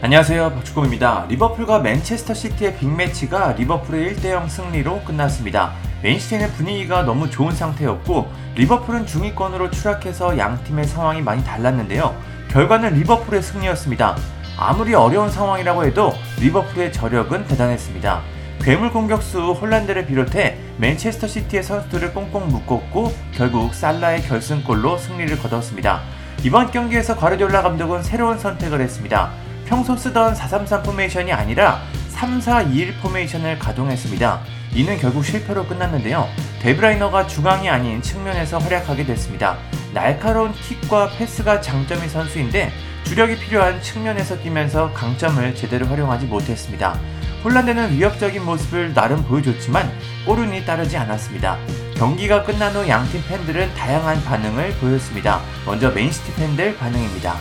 안녕하세요 박주공입니다. 리버풀과 맨체스터 시티의 빅매치가 리버풀의 1대0 승리로 끝났습니다. 맨시티는 분위기가 너무 좋은 상태였고 리버풀은 중위권으로 추락해서 양 팀의 상황이 많이 달랐는데요. 결과는 리버풀의 승리였습니다. 아무리 어려운 상황이라고 해도 리버풀의 저력은 대단했습니다. 괴물 공격수 홀란드를 비롯해 맨체스터 시티의 선수들을 꽁꽁 묶었고 결국 살라의 결승골로 승리를 거뒀습니다. 이번 경기에서 과르디올라 감독은 새로운 선택을 했습니다. 평소 쓰던 433 포메이션이 아니라 3421 포메이션을 가동했습니다. 이는 결국 실패로 끝났는데요. 데브라이너가 중앙이 아닌 측면에서 활약하게 됐습니다. 날카로운 킥과 패스가 장점인 선수인데 주력이 필요한 측면에서 뛰면서 강점을 제대로 활용하지 못했습니다. 홀란드는 위협적인 모습을 나름 보여줬지만 골운이 따르지 않았습니다. 경기가 끝난 후 양팀 팬들은 다양한 반응을 보였습니다. 먼저 맨시티 팬들 반응입니다.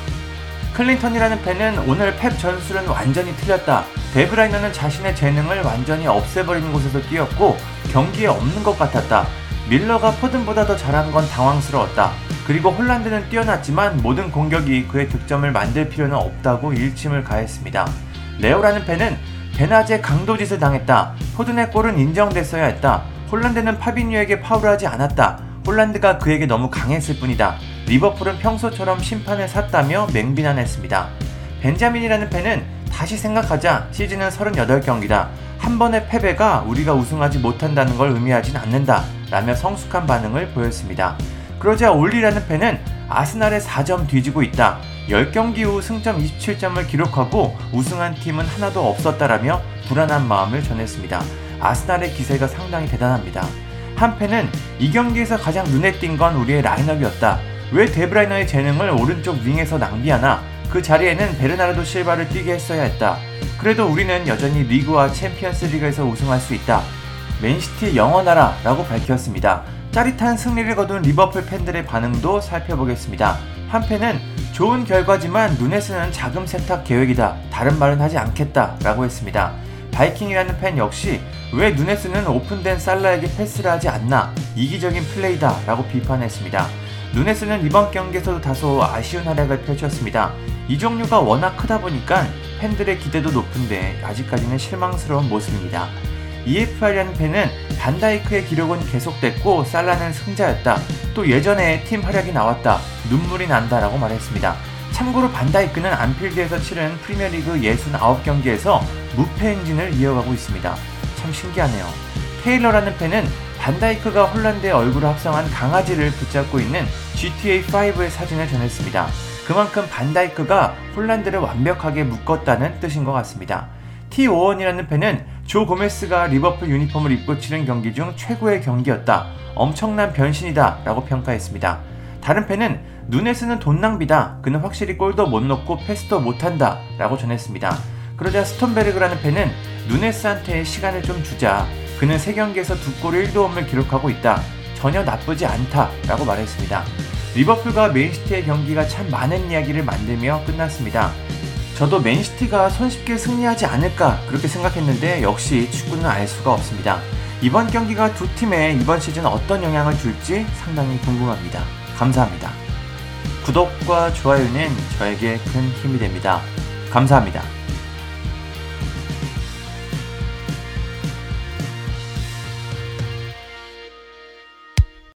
클린턴이라는 팬은 오늘 펩 전술은 완전히 틀렸다. 데브라이너는 자신의 재능을 완전히 없애버리는 곳에서 뛰었고 경기에 없는 것 같았다. 밀너가 포든보다 더 잘한 건 당황스러웠다. 그리고 홀란드는 뛰어났지만 모든 공격이 그의 득점을 만들 필요는 없다고 일침을 가했습니다. 레오라는 팬은 베나제 강도짓을 당했다. 포든의 골은 인정됐어야 했다. 홀란드는 파비뉴에게 파울하지 않았다. 홀란드가 그에게 너무 강했을 뿐이다. 리버풀은 평소처럼 심판을 샀다며 맹비난했습니다. 벤자민이라는 팬은 다시 생각하자 시즌은 38경기다. 한 번의 패배가 우리가 우승하지 못한다는 걸 의미하진 않는다. 라며 성숙한 반응을 보였습니다. 그러자 올리라는 팬은 아스날의 4점 뒤지고 있다. 10경기 후 승점 27점을 기록하고 우승한 팀은 하나도 없었다라며 불안한 마음을 전했습니다. 아스날의 기세가 상당히 대단합니다. 한 팬은 이 경기에서 가장 눈에 띈 건 우리의 라인업이었다. 왜 데브라이너의 재능을 오른쪽 윙에서 낭비하나? 그 자리에는 베르나르도 실바를 뛰게 했어야 했다. 그래도 우리는 여전히 리그와 챔피언스 리그에서 우승할 수 있다. 맨시티 영원하라 라고 밝혔습니다. 짜릿한 승리를 거둔 리버풀 팬들의 반응도 살펴보겠습니다. 한 팬은 좋은 결과지만 눈에 쓰는 자금 세탁 계획이다. 다른 말은 하지 않겠다. 라고 했습니다. 바이킹이라는 팬 역시 왜 눈에 쓰는 오픈된 살라에게 패스를 하지 않나? 이기적인 플레이다. 라고 비판했습니다. 눈에쓰는 이번 경기에서도 다소 아쉬운 활약을 펼쳤습니다. 이 종류가 워낙 크다 보니까 팬들의 기대도 높은데 아직까지는 실망스러운 모습입니다. EFR이라는 팬은 반다이크의 기록은 계속됐고 살라는 승자였다. 또 예전에 팀 활약이 나왔다. 눈물이 난다라고 말했습니다. 참고로 반다이크는 안필드에서 치른 프리미어리그 69경기에서 무패 행진을 이어가고 있습니다. 참 신기하네요. 테일러라는 팬은 반다이크가 홀란드의 얼굴을 합성한 강아지를 붙잡고 있는 GTA5의 사진을 전했습니다. 그만큼 반다이크가 홀란드를 완벽하게 묶었다는 뜻인 것 같습니다. T5원이라는 팬은 조 고메스가 리버풀 유니폼을 입고 치른 경기 중 최고의 경기였다. 엄청난 변신이다. 라고 평가했습니다. 다른 팬은 누녜스는 돈 낭비다. 그는 확실히 골도 못 넣고 패스도 못한다. 라고 전했습니다. 그러자 스톤베르그라는 팬은 누네스한테 시간을 좀 주자. 그는 3경기에서 두골 1도움을 기록하고 있다. 전혀 나쁘지 않다. 라고 말했습니다. 리버풀과 맨시티의 경기가 참 많은 이야기를 만들며 끝났습니다. 저도 맨시티가 손쉽게 승리하지 않을까 그렇게 생각했는데 역시 축구는 알 수가 없습니다. 이번 경기가 두 팀에 이번 시즌 어떤 영향을 줄지 상당히 궁금합니다. 감사합니다. 구독과 좋아요는 저에게 큰 힘이 됩니다. 감사합니다.